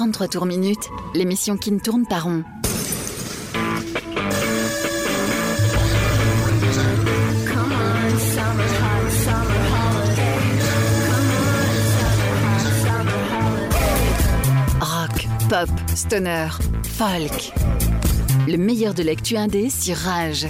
33 tours minutes, l'émission qui ne tourne pas rond. Rock, pop, stoner, folk. Le meilleur de l'actu indé sur Rage.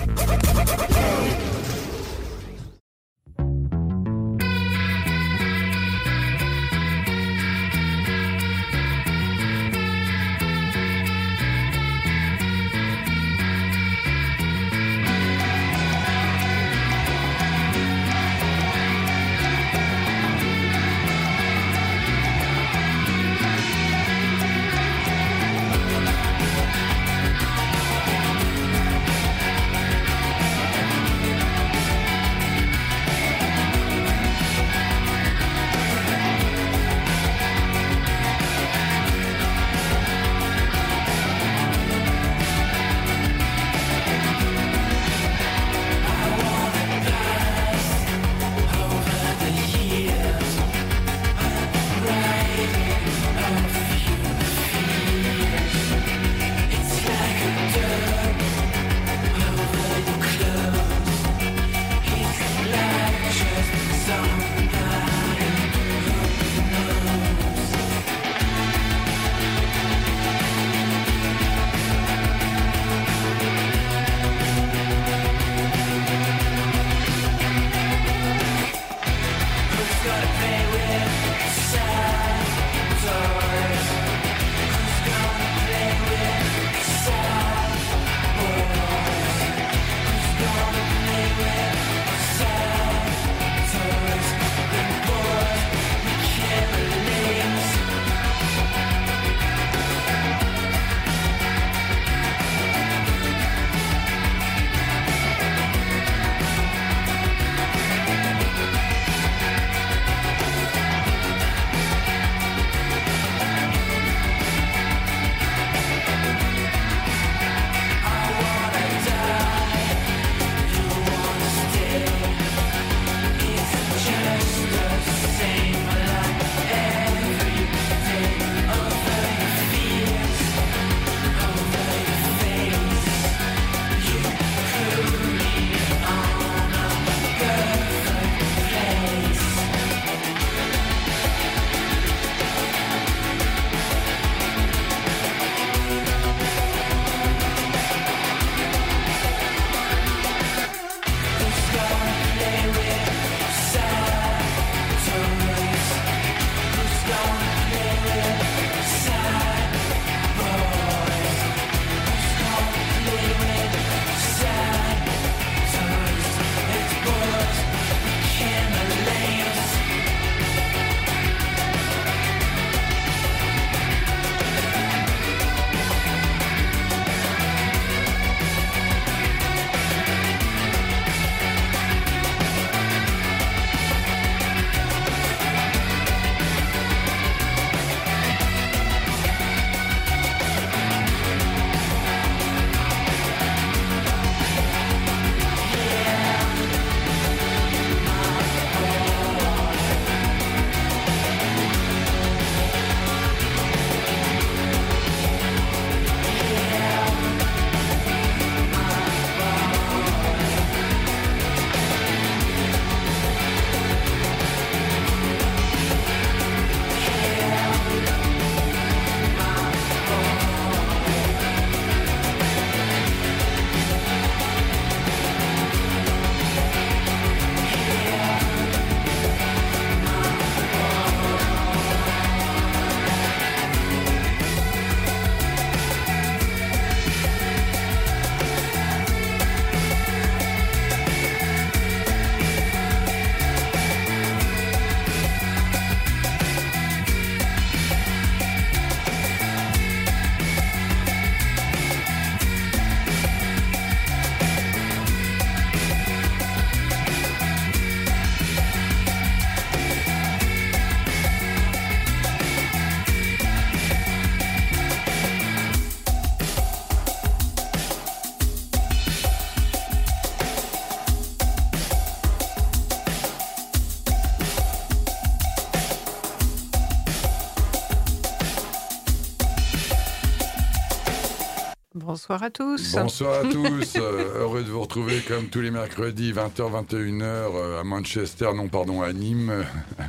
Bonsoir à tous. Bonsoir à tous. Euh, heureux de vous retrouver comme tous les mercredis, 20h, 21h à Manchester, non pardon, à Nîmes.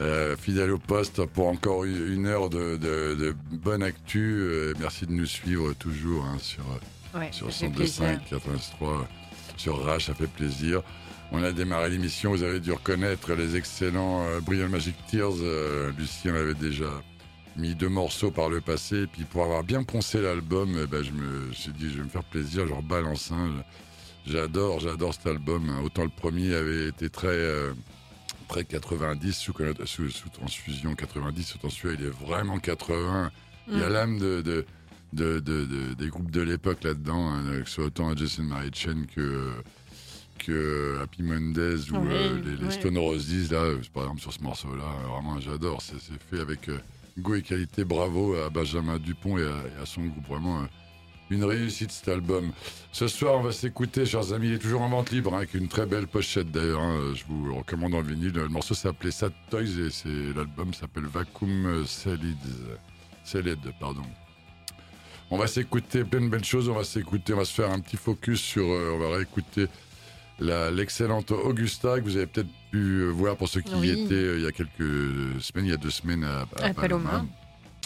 Euh, fidèle au poste pour encore une heure de, bonne actu. Euh, merci de nous suivre toujours hein, sur, ouais, sur 102.5, 83 sur Rage, ça fait plaisir. On a démarré l'émission, vous avez dû reconnaître les excellents Brilliant Magic Tears. Lucien avait déjà mis deux morceaux par le passé, et puis pour avoir bien poncé l'album, eh ben, je me suis dit, je vais me faire plaisir, je rebalance un. J'adore, j'adore cet album. Autant le premier avait été très, euh, très 90, sous, sous, transfusion 90, autant celui-là, il est vraiment 80. Il y a mm. l'âme de, de, de, des groupes de l'époque là-dedans, hein, que ce soit autant Jason Chen que que Happy Mondays ou euh, les, Stone Roses, là, par exemple sur ce morceau-là, vraiment j'adore. C'est fait avec euh, Go et qualité, bravo à Benjamin Dupont et à, son groupe. Vraiment euh, une réussite cet album. Ce soir, on va s'écouter, chers amis. Il est toujours en vente libre, hein, avec une très belle pochette d'ailleurs. Hein. Je vous recommande en vinyle. Le morceau s'appelait Sad Toys et l'album s'appelle Vacuum Salid. Salid, pardon. On va s'écouter plein de belles choses. On va s'écouter, on va se faire un petit focus sur. Euh, on va réécouter l'excellente Augusta que vous avez peut-être pu voir pour ceux qui y étaient euh, il y a quelques semaines, il y a deux semaines à, Paloma.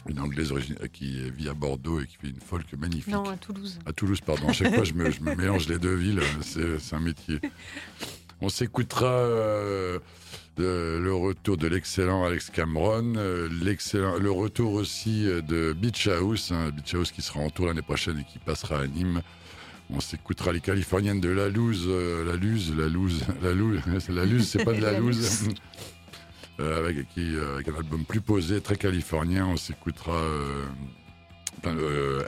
Une anglaise qui vit à Bordeaux et qui fait une folk magnifique. Non, à Toulouse. À Toulouse, pardon. À chaque fois, je me, mélange les deux villes. C'est un métier. On s'écoutera euh, le retour de l'excellent Alex Cameron, euh, le retour aussi de Beach House, hein, Beach House qui sera en tour l'année prochaine et qui passera à Nîmes. On s'écoutera les Californiennes de La Luz, euh, La Luz, La Luz, La Luz, La Luz, c'est pas de La Luz. Euh, avec, euh, avec, un album plus posé, très californien. On s'écoutera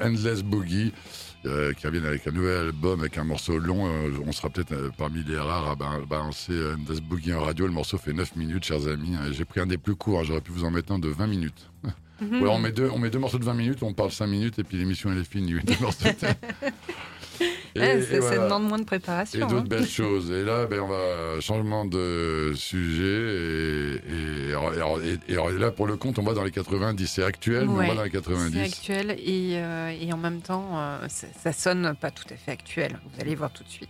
Endless Boogie, qui revient avec un nouvel album, avec un morceau long. on sera peut-être parmi les rares à balancer Endless Boogie en radio. Le morceau fait 9 minutes, chers amis. J'ai pris un des plus courts, hein. j'aurais pu vous en mettre un de 20 minutes. Mhm. on, met deux, on met deux morceaux de 20 minutes, on parle 5 minutes et puis l'émission elle est finie. Et, ça, demande moins de préparation. Et d'autres hein. belles choses. Et là, ben, on va changement de sujet. Et, et, là, pour le compte, on va dans les 90. C'est actuel, mais on va dans les 90. C'est actuel et, euh, et, en même temps, euh, ça, ça sonne pas tout à fait actuel. Vous allez voir tout de suite.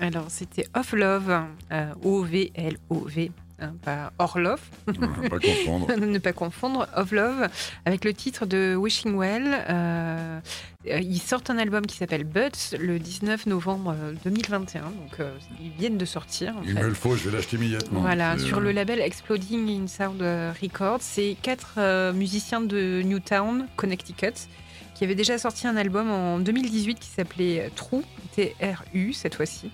Alors, c'était Off Love, euh, O-V-L-O-V. Hein, pas Orlov, ne pas confondre. ne pas confondre, Of Love, avec le titre de Wishing Well. Euh, Euh, Ils sortent un album qui s'appelle Butts le 19 novembre euh, 2021. Donc, euh, ils viennent de sortir. en Il fait. me le faut, je vais l'acheter immédiatement. Voilà, sur euh, le label Exploding in Sound euh, Records, c'est quatre euh, musiciens de Newtown, Connecticut, qui avaient déjà sorti un album en 2018 qui s'appelait True, T-R-U cette fois-ci.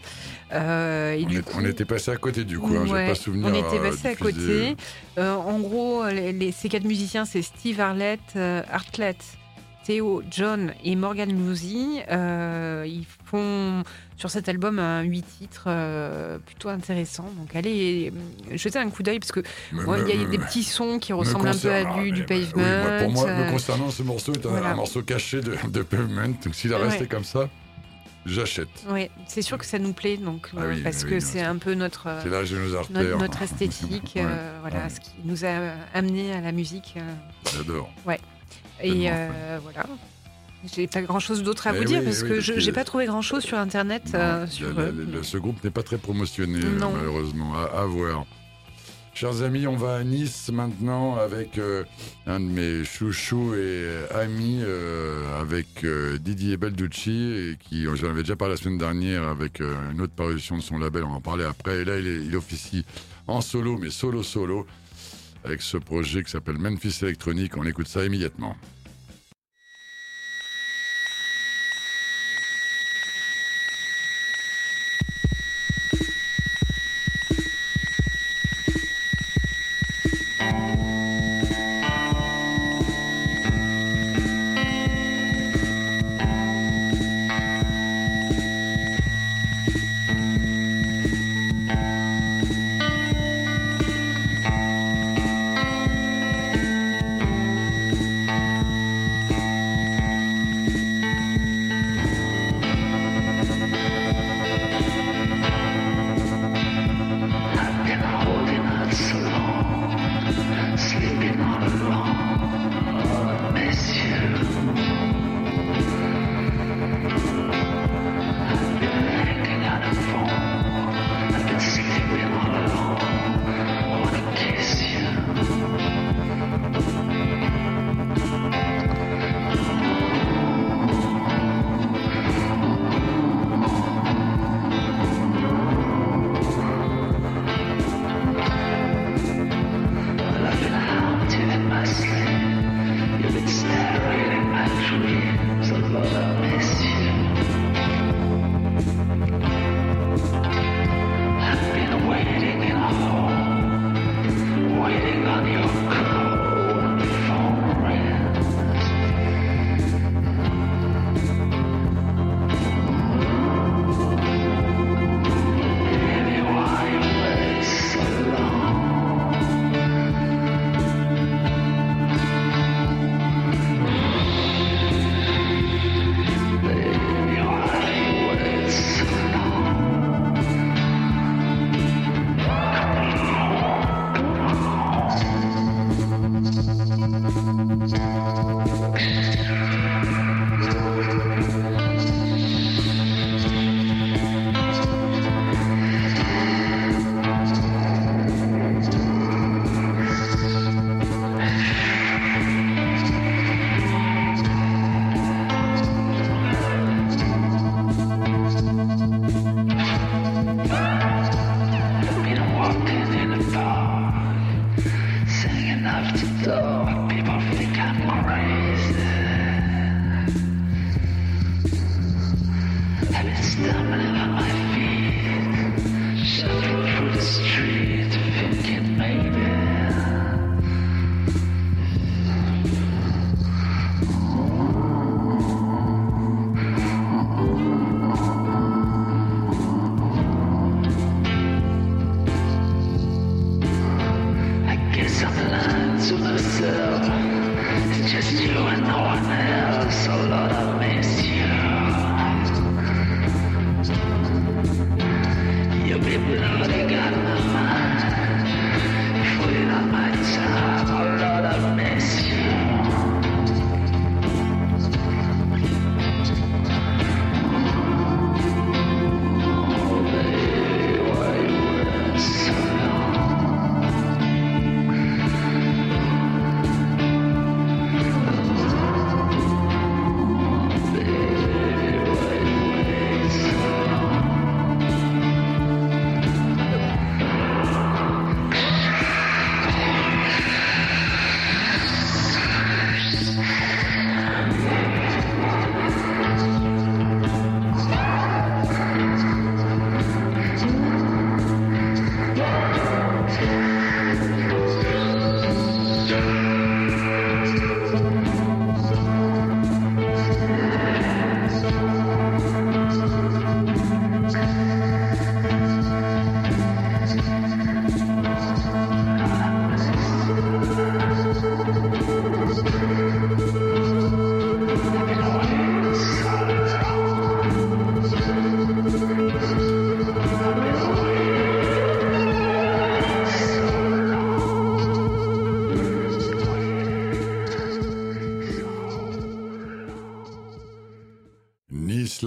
Euh, et On, du est- coup- on était passé à côté du coup, hein, j'ai Ouais, pas souvenir. on était euh, passé à côté. Euh, en gros, les, les- ces quatre musiciens, c'est Steve Arlett, euh, Artlett, Theo, John et Morgan Lucy. Ils font sur cet album un huit titres euh, plutôt intéressants. Donc allez euh, jeter un coup d'œil parce que ouais, il y a me- des petits sons qui ressemblent un peu à du, pavement. oui, moi, pour moi, euh, me concernant, ce morceau est un, voilà. un morceau caché de, de Pavement. Donc s'il a resté Ouais. comme ça, j'achète. ouais, c'est sûr que ça nous plaît donc Ah euh, oui, parce oui, que c'est un peu notre euh, notre, notre esthétique, Ouais, euh, voilà, ouais. ce qui nous a amené à la musique. euh, J'adore. Et Tellement, euh, voilà. J'ai pas grand chose d'autre à Eh vous dire parce oui, que je j'ai pas trouvé grand chose sur internet. Non, euh, sur la- la- ce groupe n'est pas très promotionné, euh, Non. malheureusement. À, à voir. Chers amis, on va à Nice maintenant avec euh, un de mes chouchous et euh, amis, euh, avec euh, Didier Balducci, et qui, j'en avais déjà parlé la semaine dernière avec euh, une autre parution de son label, on va en parler après. Et là, il, est- il officie en solo, mais solo solo, avec ce projet qui s'appelle Memphis Electronic. On écoute ça immédiatement.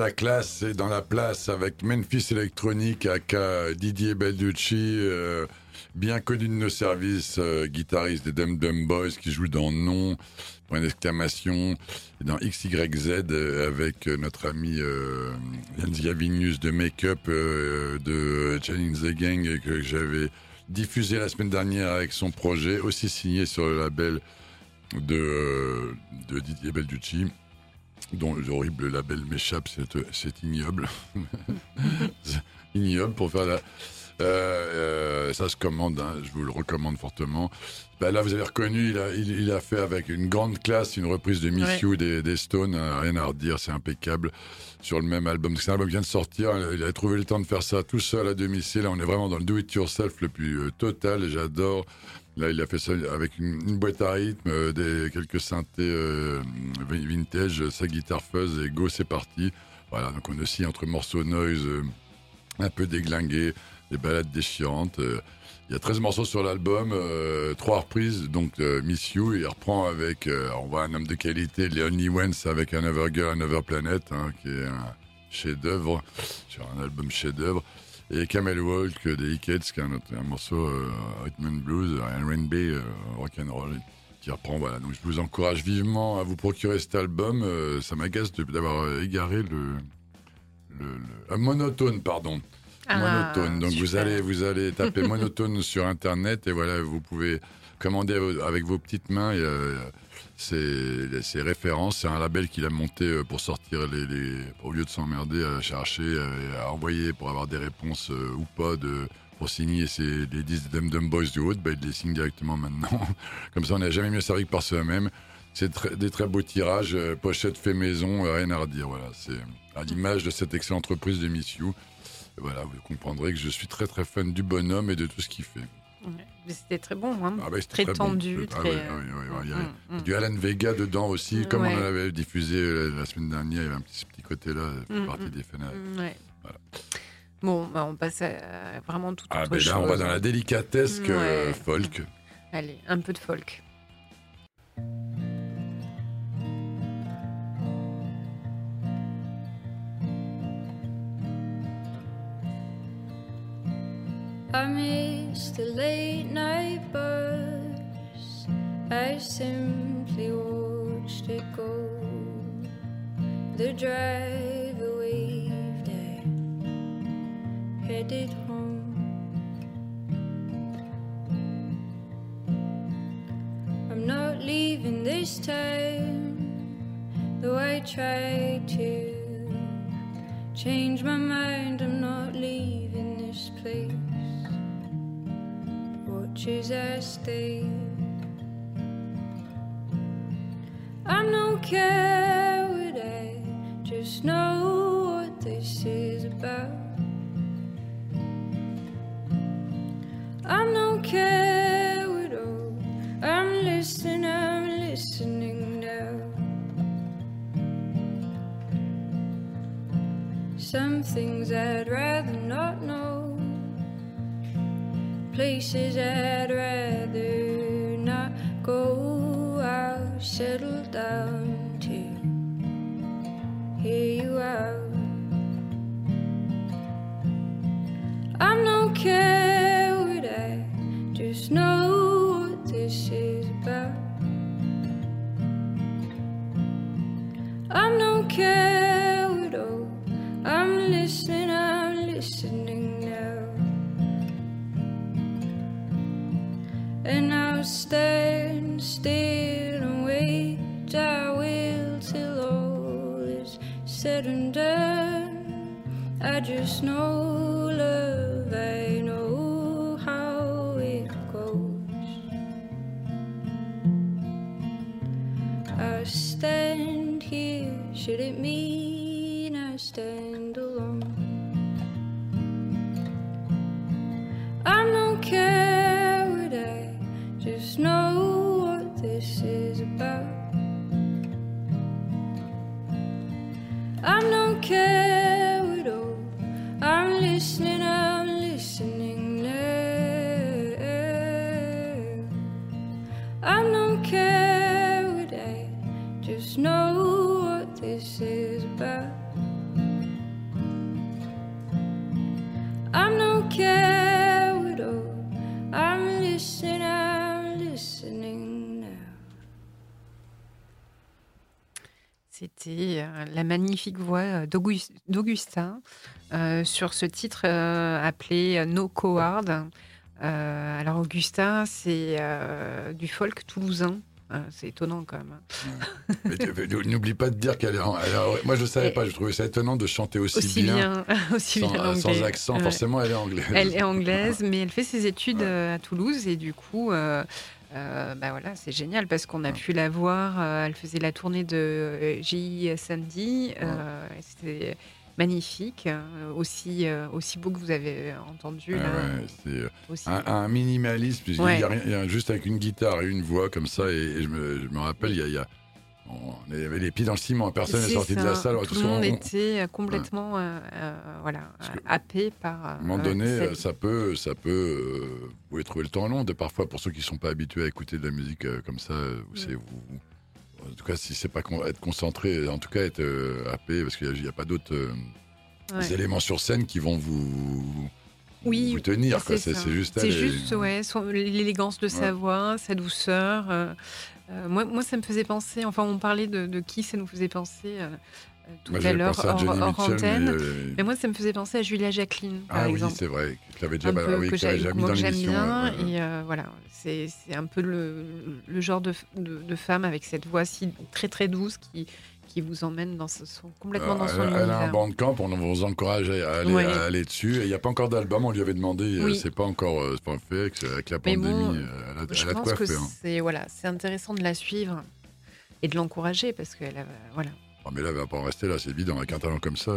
La classe est dans la place avec Memphis Electronic, aka Didier Belducci, euh, bien connu de nos services, euh, guitariste des Dum Dum Boys qui joue dans Non, point d'exclamation, dans XYZ euh, avec notre ami Jens Gavinius de Make-up de Challenge the Gang que j'avais diffusé la semaine dernière avec son projet, aussi signé sur le label de Didier Belducci dont l'horrible label m'échappe, c'est ignoble. ignoble pour faire la. Euh, euh, ça se commande, hein, je vous le recommande fortement. Ben là, vous avez reconnu, il a, il, a, fait avec une grande classe une reprise de Miss You des, des, Stones, hein, rien à redire, c'est impeccable, sur le même album. C'est un album qui vient de sortir, il a trouvé le temps de faire ça tout seul à domicile. On est vraiment dans le do-it-yourself le plus euh, total, et j'adore. Là, il a fait ça avec une, boîte à rythme, euh, des, quelques synthés euh, vintage, sa guitare fuzz et go, c'est parti. Voilà, donc on aussi entre morceaux noise euh, un peu déglingués, des balades déchirantes. il y a 13 morceaux sur l'album, trois reprises, donc Miss You, il reprend avec, on voit un homme de qualité, Leon Wentz avec Another Girl, Another Planet, hein, qui est un chef-d'œuvre, sur un album chef-d'œuvre. Et Camel Walk des Hickets, qui est un, autre, un morceau euh, rhythm blues, un R&B euh, rock'n'roll qui reprend. Voilà, donc je vous encourage vivement à vous procurer cet album. Euh, ça m'agace d'avoir égaré le, le, monotone, pardon. Ah, monotone. Donc vous allez vous allez taper monotone sur internet et voilà, vous pouvez commander avec vos petites mains. Et, ses, références. C'est un label qu'il a monté euh, pour sortir les, au lieu de s'emmerder à chercher, euh, à envoyer pour avoir des réponses euh, ou pas de pour signer ses, les 10 Dum Dum Boys du haut, bah, il les signe directement maintenant. Comme ça, on n'a jamais mieux servi que par soi-même. C'est des très beaux tirages, pochette fait maison, rien à redire. Voilà, c'est à l'image de cette excellente entreprise de Miss You. Voilà, vous comprendrez que je suis très très fan du bonhomme et de tout ce qu'il fait. C'était très bon, hein. ah bah, très, tendu. très... mm, mm. du Alan Vega dedans aussi, comme on en avait diffusé euh, la semaine dernière, il y avait un petit, petit côté-là, mm, partie des fenêtres. Voilà. Bon, bah, on passe à vraiment tout ah, autre chose. Là, on va dans la délicatesque folk. Allez, un peu de folk. I miss the late night bus. I simply watched it go. The driver waved at, headed home. I'm not leaving this time, though I tried to change my mind. I'm not leaving this place choose I stay. I'm no coward, I just know what this is about. I'm no coward, oh, I'm listening, I'm listening now. Some things I'd rather places I'd rather snow. La magnifique voix euh, d'Augus- d'Augustin euh, sur ce titre euh, appelé No Coward. Euh, alors Augustin, c'est du folk toulousain. Euh, c'est étonnant quand même. hein. N'oublie pas de dire qu'elle est, Moi, je savais Et- pas. Je trouvais ça étonnant de chanter aussi, Aussi bien, aussi sans, bien sans accent. Ouais. Forcément, elle est anglaise. Elle est anglaise, mais elle fait ses études Ouais. à Toulouse et du coup, euh, bah voilà, c'est génial parce qu'on a pu la voir. euh, elle faisait la tournée de euh, J. Sandy. euh, C'était magnifique, aussi aussi beau que vous avez entendu ouais, c'est aussi. un, un minimalisme. y a rien- juste avec une guitare et une voix comme ça. Et, et je, me, je me rappelle, il y a, il y a- on avait les pieds dans le ciment. Personne n'est sorti de la salle. Tout le monde qu'on- était euh, complètement euh, euh, voilà, que- happé par. À un moment donné, euh, euh, ça peut, ça peut, euh, vous pouvez trouver le temps long. De parfois, pour ceux qui sont pas habitués à écouter de la musique euh, comme ça, euh, vous, savez, vous- vous- en tout cas, si c'est pas con- être concentré, en tout cas être euh, happé, parce qu'il n'y a, pas d'autres euh, ouais. éléments sur scène qui vont vous, Oui, vous tenir. C'est juste C'est juste, ouais, l'élégance de sa Ouais. voix, sa douceur. euh, euh, moi, moi, ça me faisait penser, enfin, on parlait de, de qui ça nous faisait penser euh, euh, tout Moi, à l'heure hors, hors antenne. mais, Mais, moi, ça me faisait penser à Julia Jacqueline, par ah oui, c'est vrai. Je l'avais déjà, peu oui, que que mis dans que j'aime l'émission. bien. ouais, ouais. Et voilà, c'est c'est un peu le, le genre de, de, de femme avec cette voix si très très douce qui, qui vous emmène dans ce- son, complètement dans son elle, elle a un univers. bandcamp, on vous encourage à aller, Ouais. à aller dessus. Il n'y a pas encore d'album, on lui avait demandé, euh, Oui. c'est pas encore euh, pas fait, avec, la pandémie, bon, euh, elle a, Je elle a de pense quoi que faire. c'est voilà, intéressant de la suivre et de l'encourager parce qu'elle a voilà. Oh, mais là, elle va pas en rester là, c'est évident, avec un talent comme ça.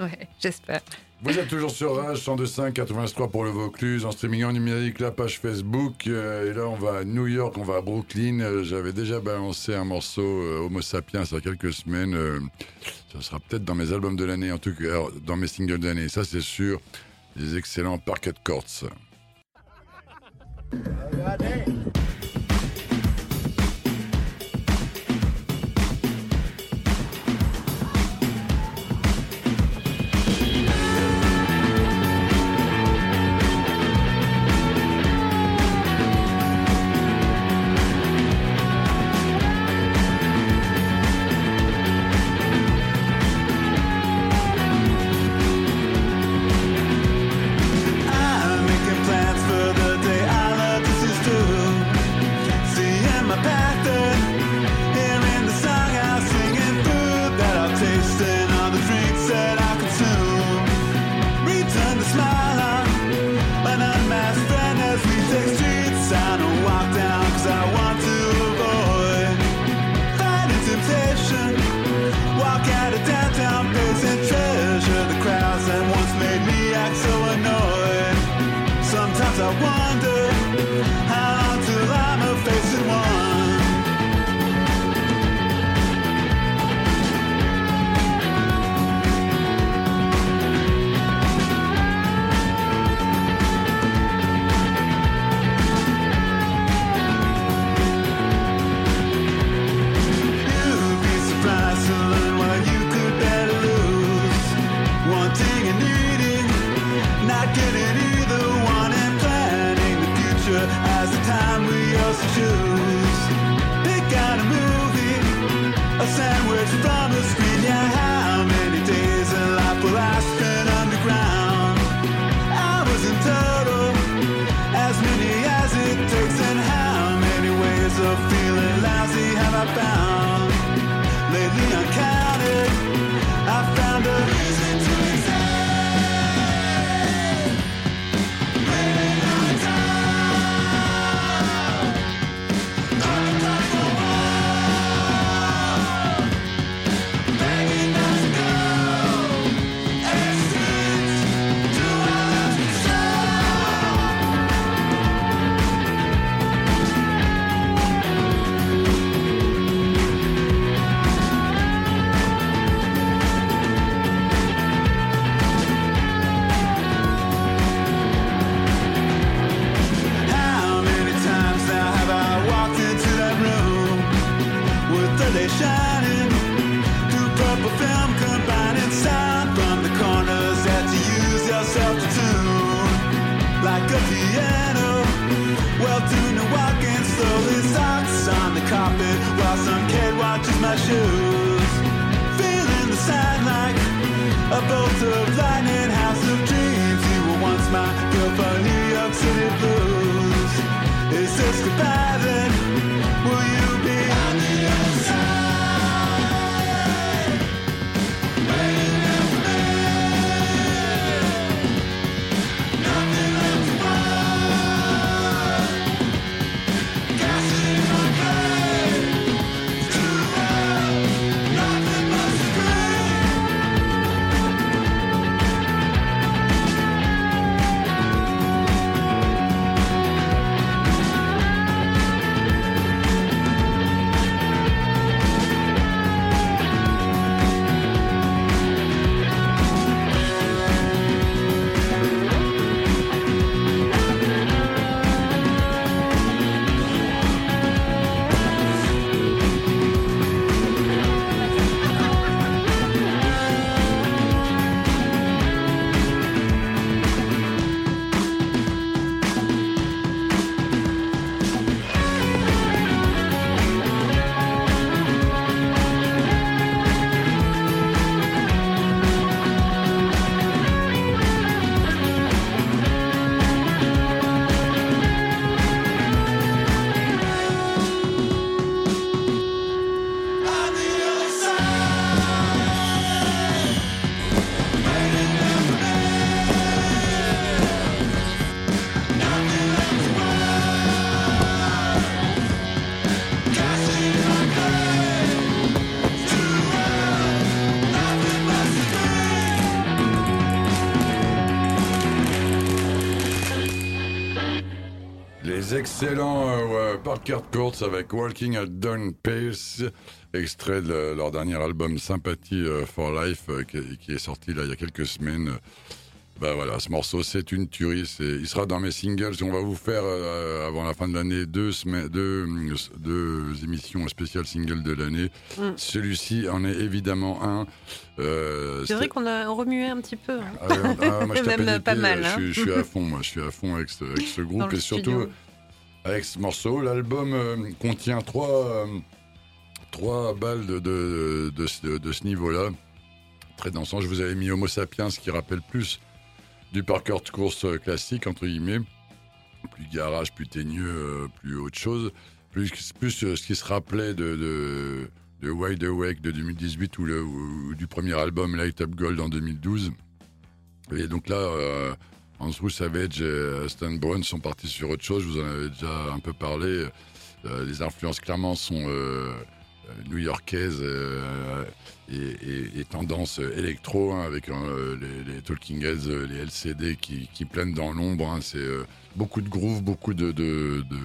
Ouais, j'espère. Vous êtes toujours sur Rage 102.5 83 pour le Vaucluse, en streaming en numérique, la page Facebook. euh, et là, on va à New York, on va à Brooklyn. Euh, J'avais déjà balancé un morceau euh, Homo Sapiens il y a quelques semaines. ça sera peut-être dans mes albums de l'année, en tout cas dans mes singles de l'année. Ça, c'est sûr. Les excellents Parquet Courts. also feeling lousy. Have I found lately? I counted. I found a. Les excellents euh, ouais, Parker Courts avec Walking at Dawn Pace, extrait de leur dernier album Sympathy euh, for Life euh, qui, qui est sorti là il y a quelques semaines. Bah voilà, ce morceau c'est une tuerie, il sera dans mes singles. On va vous faire euh, avant la fin de l'année deux, deux, deux émissions spéciales singles de l'année. Mm. Celui-ci en est évidemment un. Euh, C'est vrai qu'on a remué un petit peu. hein. ah ah, moi, je Même pas mal, Je, hein. suis- je suis à fond, moi, je suis à fond avec ce, avec ce Dans groupe et surtout studio. Avec ce morceau. L'album euh, contient trois, euh, trois balles de, de, ce- niveau-là, très dansant. Je vous avais mis Homo sapiens, qui rappelle plus du parkour de course euh, classique entre guillemets, plus garage, plus teigneux, plus autre chose, plus plus ce qui se rappelait de, de de Wide Awake de 2018 ou, le, ou du premier album Light Up Gold en 2012. Et donc là, Andrew Savage et Stan Brown sont partis sur autre chose. Je vous en avais déjà un peu parlé. Euh, les influences clairement sont euh, euh, new-yorkaises et, et, et tendance électro hein, avec euh, les, les Talking Heads, les LCD qui, qui planent dans l'ombre. hein. C'est euh, beaucoup de groove, beaucoup de, de, de-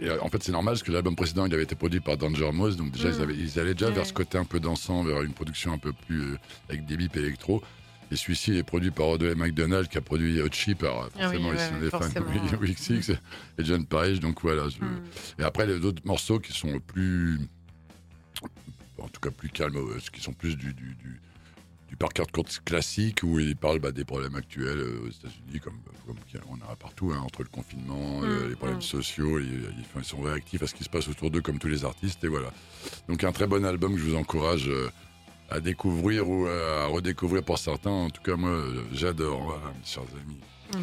et, en fait, c'est normal parce que l'album précédent, il avait été produit par Danger Mouse, donc déjà, ils, avaient- ils allaient déjà Ouais. vers ce côté un peu dansant, vers une production un peu plus euh, avec des bips électro. Et celui-ci est produit par Odo McDonald qui a produit Hot Chip. Alors, Ah oui, forcément, ouais, sont ouais, des fans de Week Six et John Parrish. Donc voilà. je- Mm. Et après, les autres morceaux qui sont plus. En tout cas, plus calmes, euh, qui sont plus du. du, du du Parker Court classique où il parle bah, des problèmes actuels euh, aux États-Unis, comme, on en a partout, hein, entre le confinement, euh, Mm, les problèmes mm. sociaux, ils, ils- ils sont réactifs à ce qui se passe autour d'eux, comme tous les artistes, et voilà. Donc un très bon album que je vous encourage euh, à découvrir ou euh, à redécouvrir pour certains. En tout cas, moi, euh, j'adore, voilà, mes chers amis.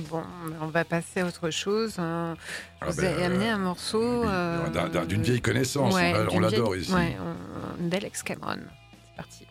Bon, on va passer à autre chose. hein. Ah Vous ben, avez amené un morceau. oui, euh, d'un- D'une vieille connaissance, ouais, on, l'adore vieille- ici. Ouais, on- d'Alex Cameron. C'est parti.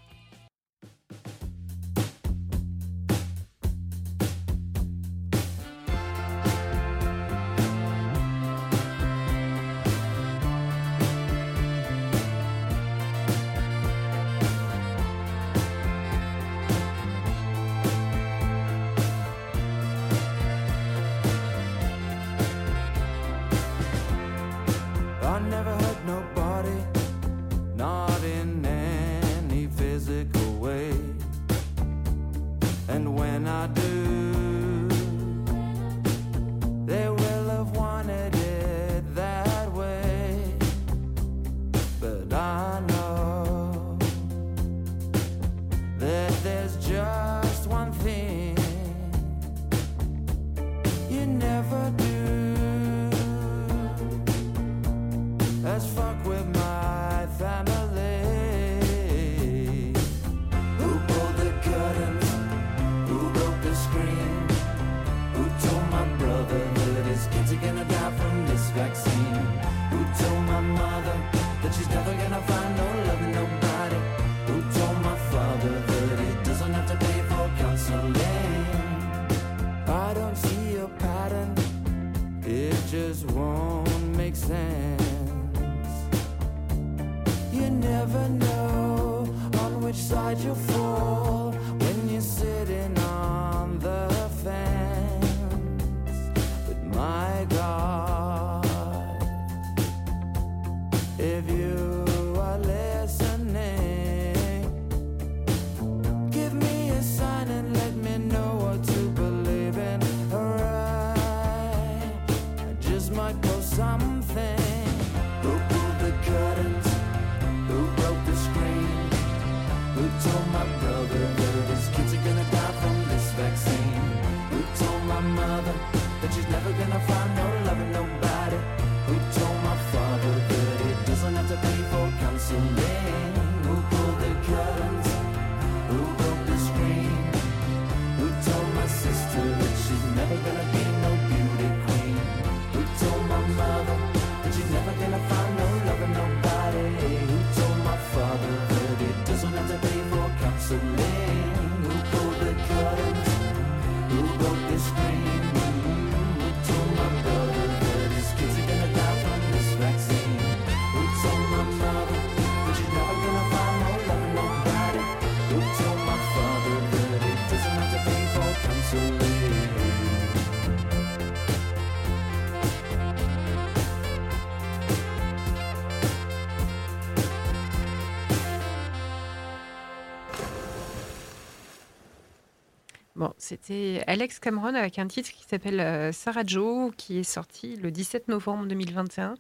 C'était Alex Cameron avec un titre qui s'appelle euh, Sarah Joe, qui est sorti le 17 novembre 2021.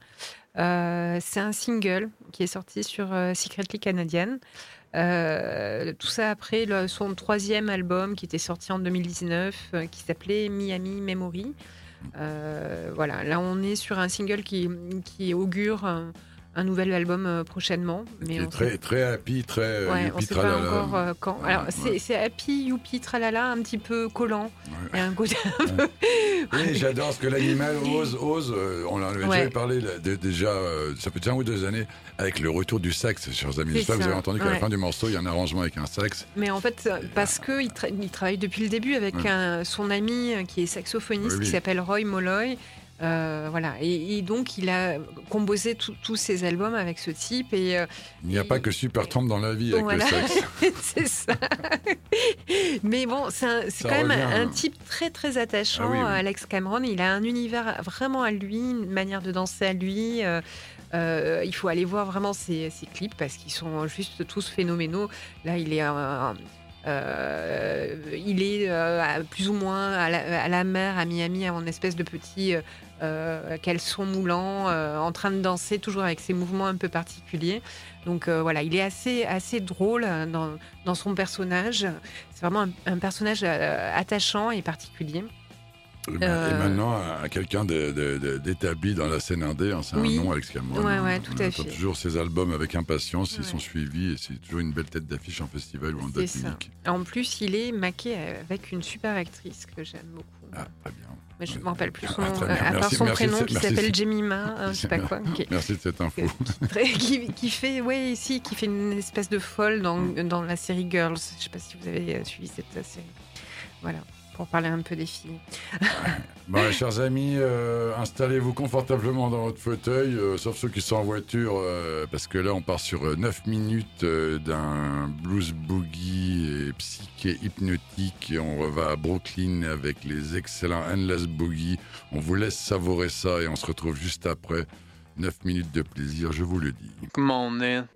Euh, c'est un single qui est sorti sur euh, Secretly Canadian. Tout ça après son troisième album qui était sorti en 2019, euh, qui s'appelait Miami Memory. Voilà, là on est sur un single qui, qui augure un, nouvel album euh, prochainement. On est très, très happy, très euh, Ouais, on youpi sait pas tralala. encore euh, quand. Ouais, Alors, ouais. c'est happy, youpi, tralala, un petit peu collant. Et un côté un peu. Oui, j'adore ce que l'animal ose, ose. euh, on en avait déjà parlé déjà, euh, ça fait un ou deux années, avec le retour du sax, chers amis. J'espère que vous avez entendu qu'à la fin du morceau, il y a un arrangement avec un sax. Mais en fait, parce qu'il il travaille depuis le début avec un- son ami qui est saxophoniste, Oui, oui. qui s'appelle Roy Molloy. Euh, voilà, et, et donc il a composé tous ses albums avec ce type et euh, Il n'y a pas que Super Trump dans la vie avec Voilà. le sax. c'est ça. Mais bon, c'est quand même un, hein. type très très attachant, Ah oui, oui. Alex Cameron. Il a un univers vraiment à lui, une manière de danser à lui. euh, il faut aller voir vraiment ses, ses clips parce qu'ils sont juste tous phénoménaux. Là, il est un- euh, il est euh, plus ou moins à la, mer, à Miami, en espèce de petit euh, euh, caleçon moulant, en train de danser, toujours avec ses mouvements un peu particuliers. Donc voilà, il est assez, assez drôle dans, dans son personnage. C'est vraiment un, personnage attachant et particulier. Et Euh, maintenant, à quelqu'un d'établi dans la scène indé, hein, c'est Oui. un nom, Alex Cameron. Ouais, ouais, tout On à fait. toujours ses albums avec impatience, ils sont suivis, et c'est toujours une belle tête d'affiche en festival ou en date unique. En plus, il est maqué avec une super actrice que j'aime beaucoup. Ah, très bien. Mais je ne me rappelle plus son Ah, nom, euh, à part son merci prénom qui s'appelle Jemima, hein, je sais pas quoi. qui- Merci de cette info. qui, qui fait, ouais, ici, qui fait une espèce de folle dans, dans la série Girls. Je ne sais pas si vous avez euh, suivi cette euh, série. Voilà, pour parler un peu des filles. Bon, chers amis, euh, installez-vous confortablement dans votre fauteuil, euh, sauf ceux qui sont en voiture, euh, parce que là, on part sur euh, 9 minutes euh, d'un blues boogie et psyché hypnotique, et on va à Brooklyn avec les excellents Endless Boogie. On vous laisse savourer ça, et on se retrouve juste après. 9 minutes de plaisir, je vous le dis. Come on, man.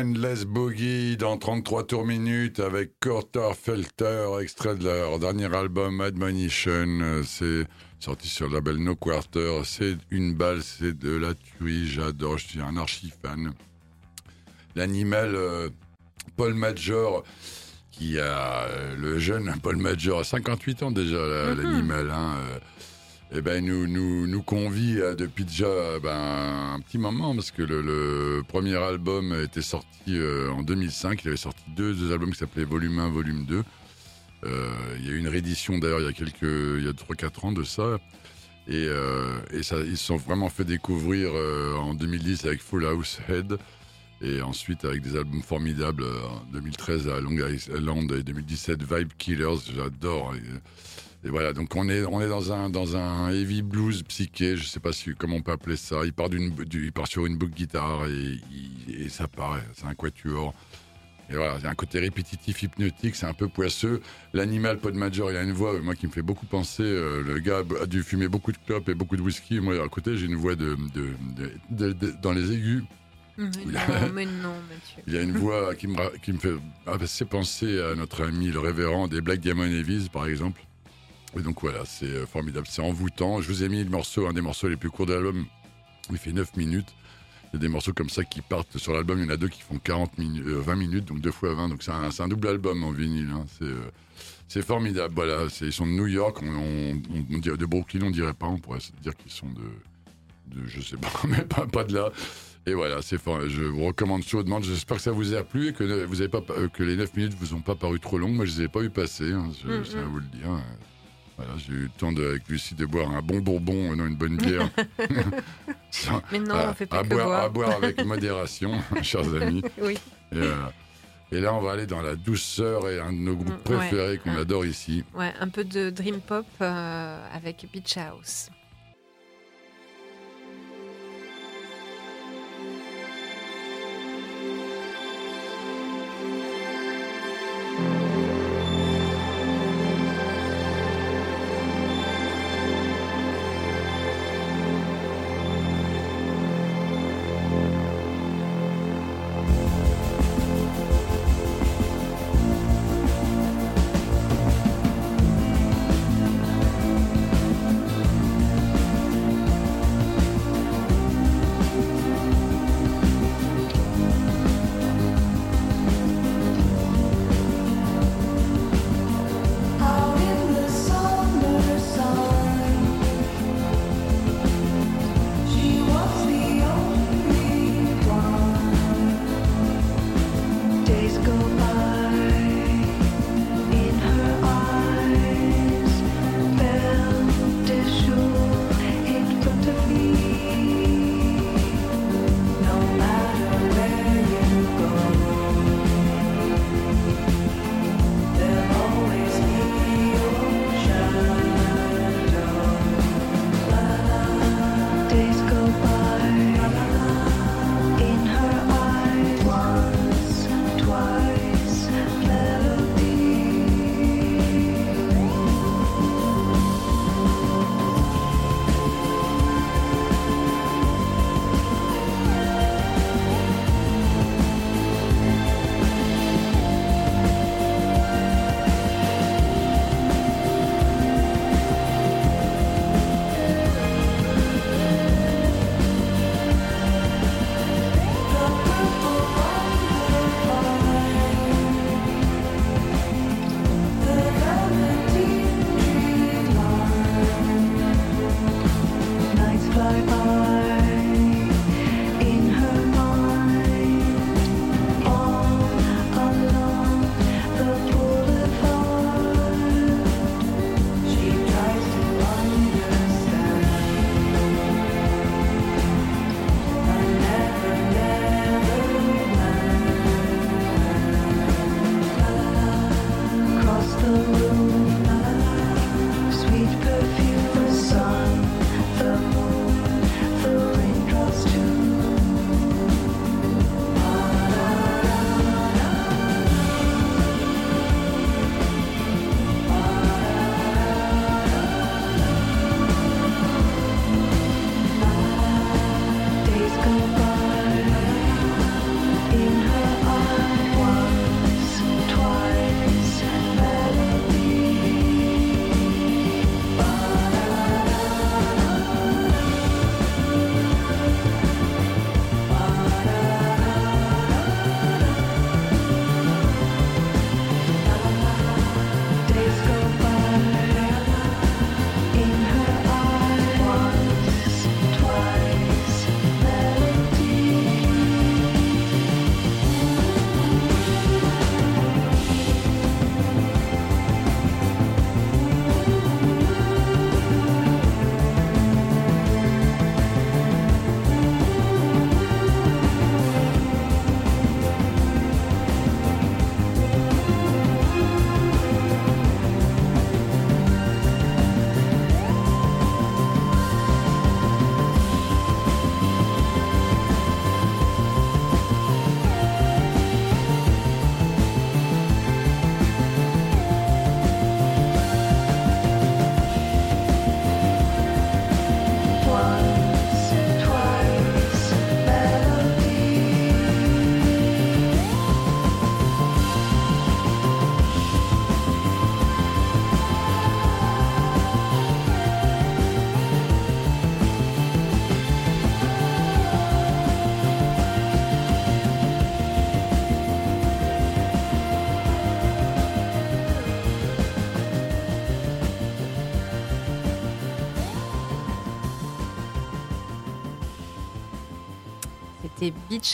Endless Boogie dans 33 tours minutes avec Corter Felter, extrait de leur dernier album Admonition. C'est sorti sur le label No Quarter. C'est une balle, c'est de la tuerie. J'adore, je suis un archi fan. L'animal euh, Paul Major, qui a euh, le jeune Paul Major, à 58 ans déjà, Mhm. l'animal. Hein, euh, eh ben, nous, nous, nous convie depuis déjà ben, un petit moment, parce que le, premier album était sorti euh, en 2005. Il avait sorti deux, deux albums qui s'appelaient Volume 1, Volume 2. Euh, il y a eu une réédition d'ailleurs il y a a 3-4 ans de ça. Et, euh, et ils se sont vraiment fait découvrir en 2010 avec Full House Head. Et ensuite avec des albums formidables en 2013 à Long Island et 2017 Vibe Killers, j'adore. Et, voilà, donc on est, on est dans un, dans un heavy blues psyché, je sais pas si, comment on peut appeler ça. Il part, d'une, du- il part sur une book guitare et, il- et ça part, c'est un quatuor. Et voilà, c'est un côté répétitif, hypnotique, c'est un peu poisseux. L'animal Pod Major, il a une voix, moi, qui me fait beaucoup penser. euh, le gars a dû fumer beaucoup de clopes et beaucoup de whisky. Moi, à côté, j'ai une voix de, de- de- de- de- dans les aigus. Mais Il a- non, mais non, Mathieu. Il y a une voix qui me, qui me fait assez penser à notre ami le révérend des Black Diamond Evis, par exemple. Et donc voilà, c'est euh, formidable, c'est envoûtant. Je vous ai mis le morceau, un des morceaux les plus courts de l'album. Il fait 9 minutes. Il y a des morceaux comme ça qui partent sur l'album. Il y en a deux qui font 40 minutes, 20 minutes, donc deux fois 20. Donc c'est un, double album en vinyle. hein. C'est euh, c'est formidable. Voilà, ils sont de New York. On, on- on dirait de Brooklyn, on dirait pas. On pourrait dire qu'ils sont de, de, je sais pas, mais pas, pas de là. Et voilà, c'est fort. Je vous recommande chaudement. J'espère que ça vous a plu et que vous avez pas euh, que les 9 minutes vous ont pas paru trop longues. Moi, je les ai pas eu passer. hein, je, Mm, je tiens à vous le dire. Voilà, j'ai eu le temps de, avec Lucie de boire un bon bourbon, euh, non une bonne bière. Ça, Mais non, à, on fait pas à que boire, boire. à boire avec modération, chers amis. Oui. Et, euh, et là, on va aller dans la douceur et un de nos groupes Mm, ouais. préférés qu'on adore ici. Ouais, un peu de dream pop euh, avec Beach House.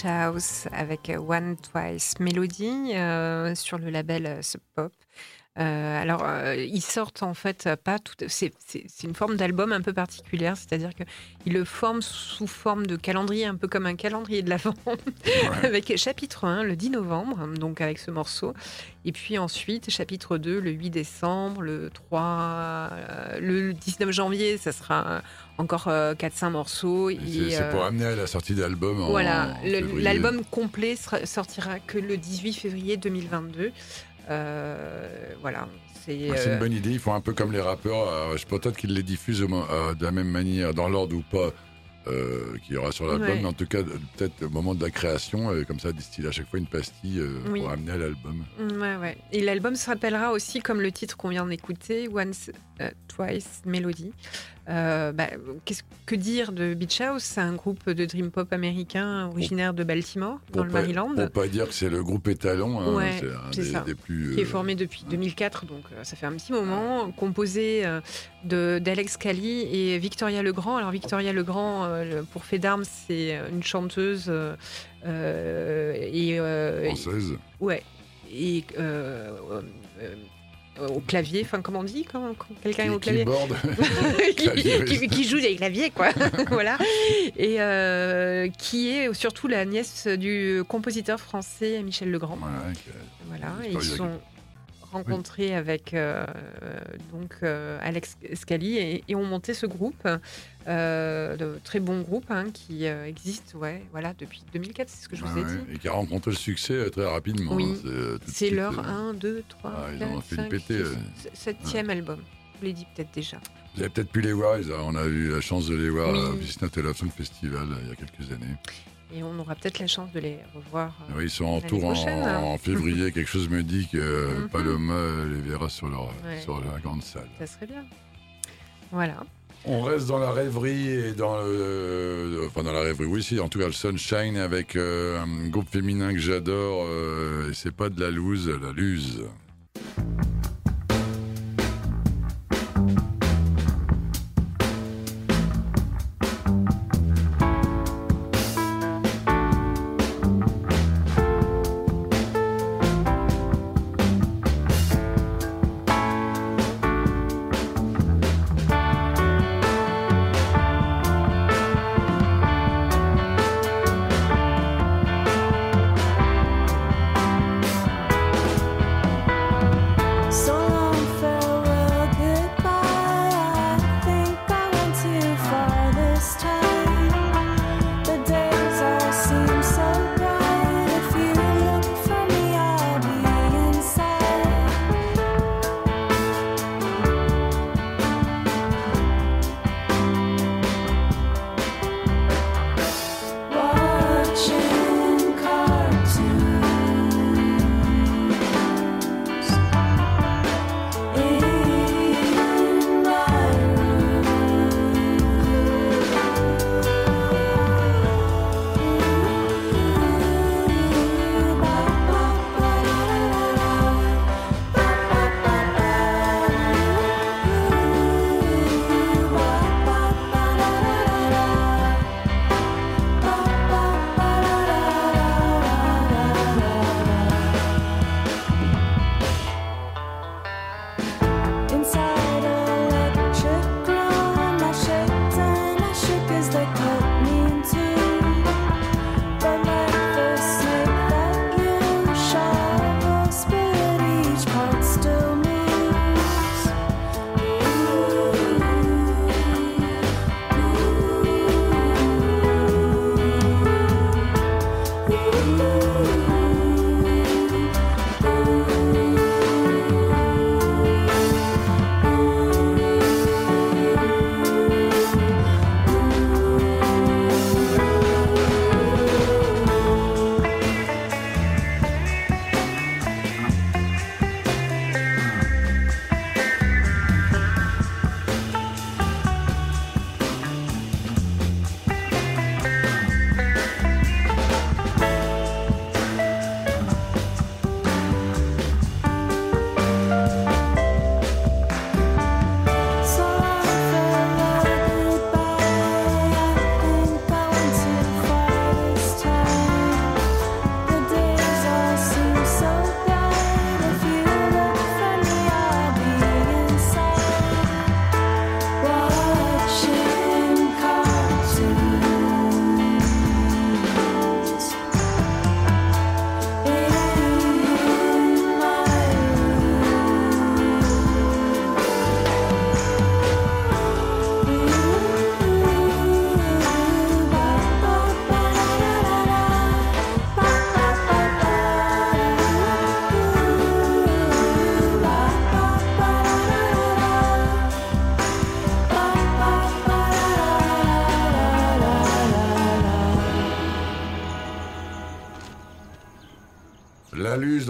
House avec One Twice Melody euh, sur le label euh, Sub Pop. Euh, alors, euh, ils sortent en fait pas tout. C'est une forme d'album un peu particulière, c'est-à-dire qu'ils le forment sous forme de calendrier, un peu comme un calendrier de l'Avent, avec chapitre 1 le 10 novembre, donc avec ce morceau, et puis ensuite chapitre 2 le 8 décembre, le 3, euh, le 19 janvier, ça sera encore 4-5 morceaux. C'est pour euh, amener à la sortie d'album. voilà, l'album complet sortira que le 18 février 2022. Euh, voilà, c'est. C'est euh, une bonne idée. Ils font un peu comme les rappeurs. euh, je peut-être qu'ils les diffusent de la même manière, dans l'ordre ou pas, euh, qu'il y aura sur l'album. Ouais. Mais en tout cas, peut-être au moment de la création, euh, comme ça, distiller à chaque fois une pastille euh, Oui. pour amener à l'album. Ouais, ouais. Et l'album s'appellera aussi, comme le titre qu'on vient d'écouter, Once, euh, Twice, Melody. Bah, qu'est-ce que dire de Beach House? C'est un groupe de dream pop américain originaire de Baltimore, dans le pas- Maryland, Pour pas dire que c'est le groupe étalon. hein, Ouais, c'est un des, ça. des plus. qui est formé depuis 2004, donc euh, ça fait un petit moment, composé de d'Alex Cali et Victoria Legrand. Alors Victoria Legrand, le- pour fait d'armes, c'est euh, une chanteuse euh, euh, et euh, française. Ouais. Et euh, euh, euh, au clavier, enfin comment on dit quand, quand quelqu'un est au clavier qui, joue des claviers, quoi. voilà. Et euh, qui est surtout la nièce du compositeur français Michel Legrand. Voilà, ils sont rencontrés avec euh, donc euh, Alex Scali et, et ont monté ce groupe, euh, de très bon groupe hein, qui existe, ouais, voilà, depuis 2004, c'est ce que je vous ai dit. Et qui a rencontré le succès très rapidement. Oui. hein, c'est, leur euh, 1, 2, 3, Ah, ils en ont 4, fait une 5, pétée, 6, euh. 7e album. Je vous l'ai dit peut-être déjà. Vous avez peut-être pu les voir. On a eu la chance de les voir Oui. au Business Love Festival il y a quelques années. Et on aura peut-être la chance de les revoir. euh, Oui, ils sont en tour en, février. Quelque chose me dit que euh, Mhm. Paloma les verra sur, leur, Ouais. sur la grande salle. Ça serait bien. Voilà. On reste dans la rêverie et dans le, enfin dans la rêverie. Oui, si, en tout cas le Sunshine avec euh, un groupe féminin que j'adore. euh, et c'est pas de la loose, la luse.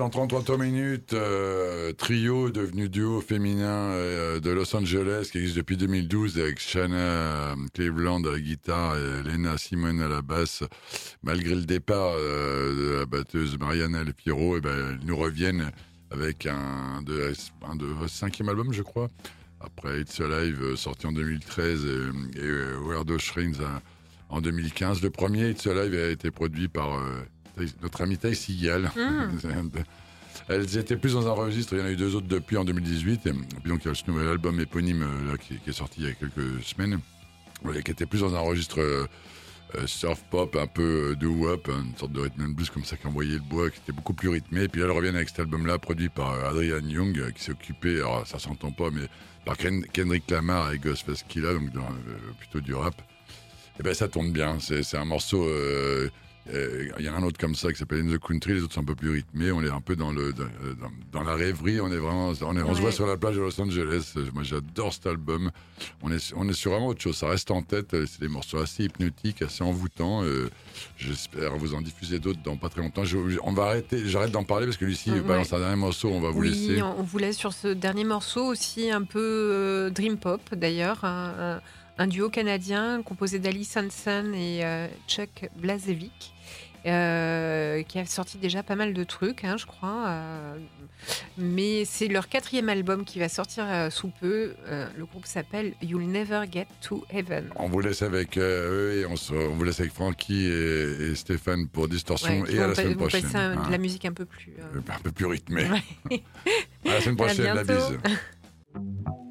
En 33 minutes, euh, trio devenu duo féminin euh, de Los Angeles qui existe depuis 2012 avec Shanna euh, Cleveland à la guitare et Lena Simone à la basse. Malgré le départ de la batteuse Mariana El Piero, et ben, ils nous reviennent avec un de, un cinquième album, je crois. Après It's Alive, sorti en 2013, et, et the Shrines en 2015. Le premier It's Alive a été produit par notre ami Ty Seagal. Elles étaient plus dans un registre, il y en a eu deux autres depuis en 2018. Et puis donc il y a ce nouvel album éponyme euh, là, qui, qui est sorti il y a quelques semaines, qui était plus dans un registre euh, euh, surf pop, un peu euh, doo-wop, une sorte de rhythm and blues comme ça qui envoyait le bois, qui était beaucoup plus rythmé. Et puis là, elles reviennent avec cet album-là, produit par Adrian Young, qui s'est occupé, alors ça s'entend pas, mais par Ken- Kendrick Lamar et Ghostface Killah, donc dans, euh, plutôt du rap. Et ben ça tourne bien. C'est un morceau. euh, Il y en a un autre comme ça qui s'appelle In the Country. Les autres sont un peu plus rythmés. On est un peu dans le dans, dans- dans la rêverie. On est vraiment. On, est, on se voit sur la plage de Los Angeles. Euh, Moi, j'adore cet album. On est on est sur vraiment autre chose. Ça reste en tête. Euh, C'est des morceaux assez hypnotiques, assez envoûtants. Euh, J'espère vous en diffuser d'autres dans pas très longtemps. Je- on va arrêter. J'arrête d'en parler parce que Lucie Ouais. balance un dernier morceau. On va vous Oui, laisser. on on vous laisse sur ce dernier morceau aussi un peu euh, dream pop d'ailleurs, un, un- un duo canadien composé d'Alice Hansen et euh, Chuck Blazevic. euh, qui a sorti déjà pas mal de trucs, hein, je crois. euh, mais c'est leur quatrième album qui va sortir euh, sous peu. Le groupe s'appelle You'll Never Get to Heaven. On vous laisse avec eux et on, se- on vous laisse avec Francky et, et Stéphane pour Distorsion Ouais, et à la semaine prochaine. hein. de la musique un peu plus. un peu plus rythmé. ouais. À la semaine À prochaine, la bise.